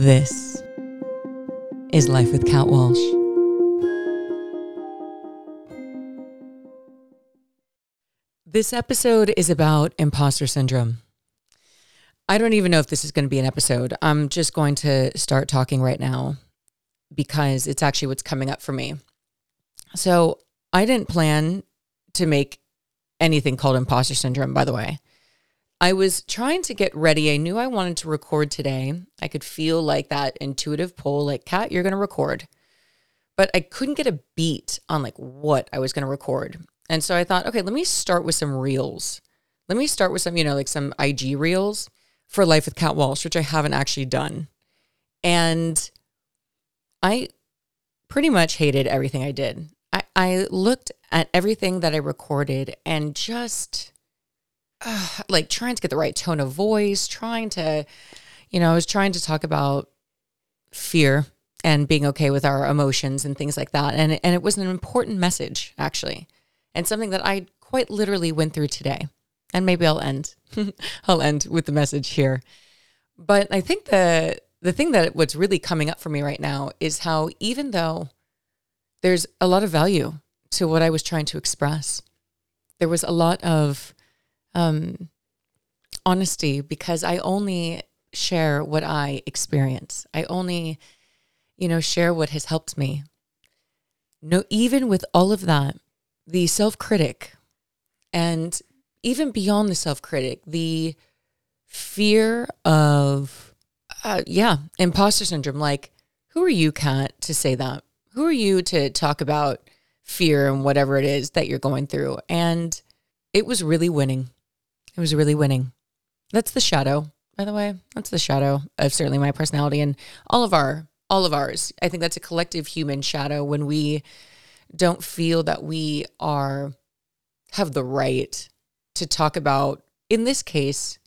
This is Life with Kat Walsh. This episode is about imposter syndrome. I don't even know if this is going to be an episode. I'm just going to start talking right now because it's actually what's coming up for me. So, I didn't plan to make anything called imposter syndrome, by the way. I was trying to get ready. I knew I wanted to record today. I could feel like that intuitive pull, like, Kat, you're going to record. But I couldn't get a beat on like what I was going to record. And so I thought, okay, let me start with some reels. Let me start with some, you know, like some IG reels for Life with Kat Walsh, which I haven't actually done. And I pretty much hated everything I did. I, I looked at everything that I recorded and just uh, like trying to get the right tone of voice, trying to, you know, I was trying to talk about fear and being okay with our emotions and things like that. And, and it was an important message, actually, and something that I quite literally went through today. And maybe I'll end. I'll end with the message here. But I think the the thing that what's really coming up for me right now is how even though there's a lot of value to what I was trying to express, there was a lot of um, honesty because I only share what I experience. I only, you know, share what has helped me. No, even with all of that, the self critic and even beyond the self critic, the fear of, uh, yeah, imposter syndrome. Like, who are you, Kat, to say that? Who are you to talk about fear and whatever it is that you're going through? And it was really winning. It was really winning. That's the shadow, by the way. That's the shadow of certainly my personality and all of our all of ours. I think that's a collective human shadow when we don't feel that we are have the right to talk about in this case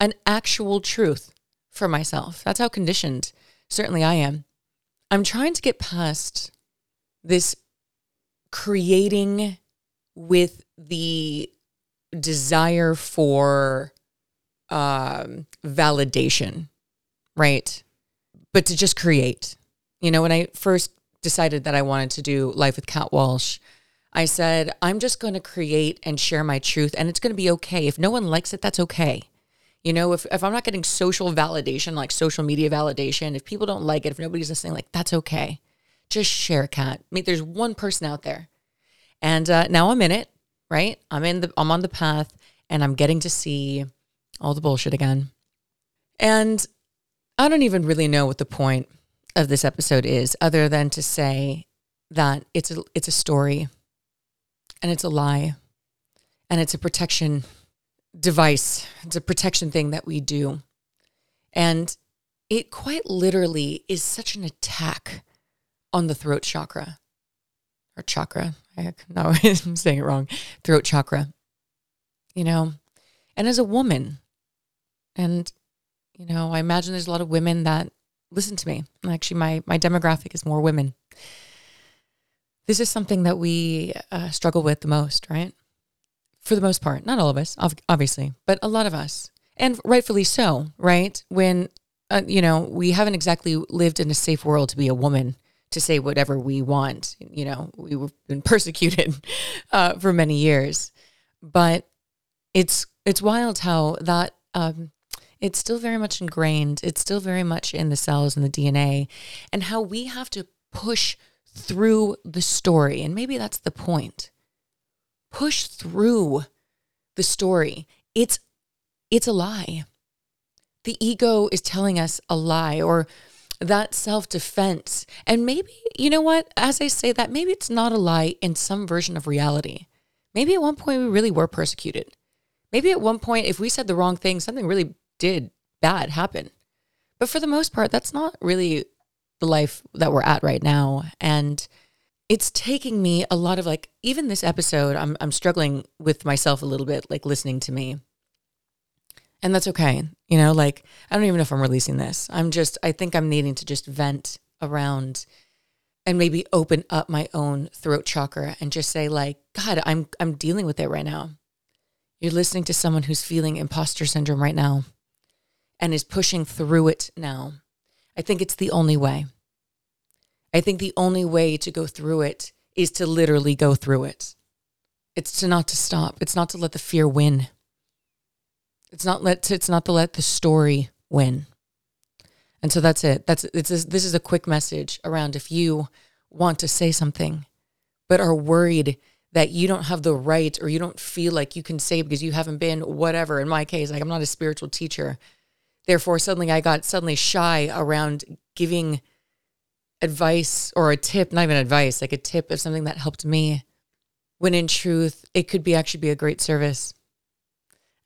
an actual truth for myself. That's how conditioned certainly I am. I'm trying to get past this creating with the desire for um, validation, right? But to just create. You know, when I first decided that I wanted to do Life with Kat Walsh, I said, I'm just going to create and share my truth, and it's going to be okay. If no one likes it, that's okay. You know, if, if I'm not getting social validation, like social media validation, if people don't like it, if nobody's listening, like that's okay. Just share, Kat. I mean, there's one person out there. And uh, now I'm in it right? I'm in the I'm on the path and I'm getting to see all the bullshit again. And I don't even really know what the point of this episode is other than to say that it's a it's a story and it's a lie and it's a protection device. It's a protection thing that we do. And it quite literally is such an attack on the throat chakra or chakra. I, no, I'm saying it wrong. Throat chakra. You know, and as a woman, and you know, I imagine there's a lot of women that listen to me. Actually, my my demographic is more women. This is something that we uh, struggle with the most, right? For the most part, not all of us, obviously, but a lot of us, and rightfully so, right? When uh, you know we haven't exactly lived in a safe world to be a woman to say whatever we want. You know, we've been persecuted uh, for many years, but it's it's wild how that um, it's still very much ingrained. It's still very much in the cells and the DNA, and how we have to push through the story. And maybe that's the point. Push through the story. It's it's a lie. The ego is telling us a lie or that self defense. And maybe, you know what, as I say that, maybe it's not a lie in some version of reality. Maybe at one point we really were persecuted. Maybe at one point, if we said the wrong thing, something really did bad happen. But for the most part, that's not really the life that we're at right now. And it's taking me a lot of like, even this episode, I'm, I'm struggling with myself a little bit, like listening to me and that's okay. You know, like I don't even know if I'm releasing this. I'm just I think I'm needing to just vent around and maybe open up my own throat chakra and just say like, God, I'm I'm dealing with it right now. You're listening to someone who's feeling imposter syndrome right now and is pushing through it now. I think it's the only way. I think the only way to go through it is to literally go through it. It's to not to stop. It's not to let the fear win. It's not let it's not to let the story win. And so that's it. That's it's this is a quick message around if you want to say something but are worried that you don't have the right or you don't feel like you can say because you haven't been whatever in my case like I'm not a spiritual teacher. Therefore suddenly I got suddenly shy around giving advice or a tip, not even advice, like a tip of something that helped me when in truth it could be actually be a great service.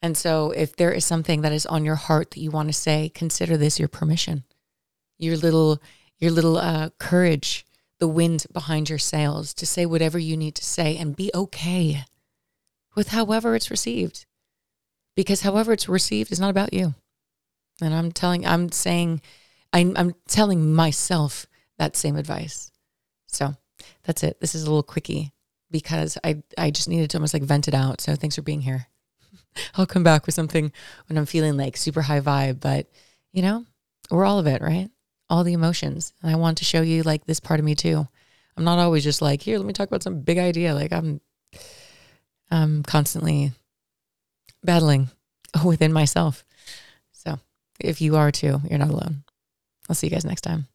And so if there is something that is on your heart that you want to say, consider this your permission. Your little your little uh, courage, the wind behind your sails to say whatever you need to say and be okay with however it's received. Because however it's received is not about you. And I'm telling I'm saying I'm, I'm telling myself that same advice. So that's it. This is a little quickie because I, I just needed to almost like vent it out. So thanks for being here. I'll come back with something when I'm feeling like super high vibe, but you know, we're all of it, right? All the emotions. And I want to show you like this part of me too. I'm not always just like, here, let me talk about some big idea. Like I'm I'm constantly battling within myself. So if you are too, you're not alone. I'll see you guys next time.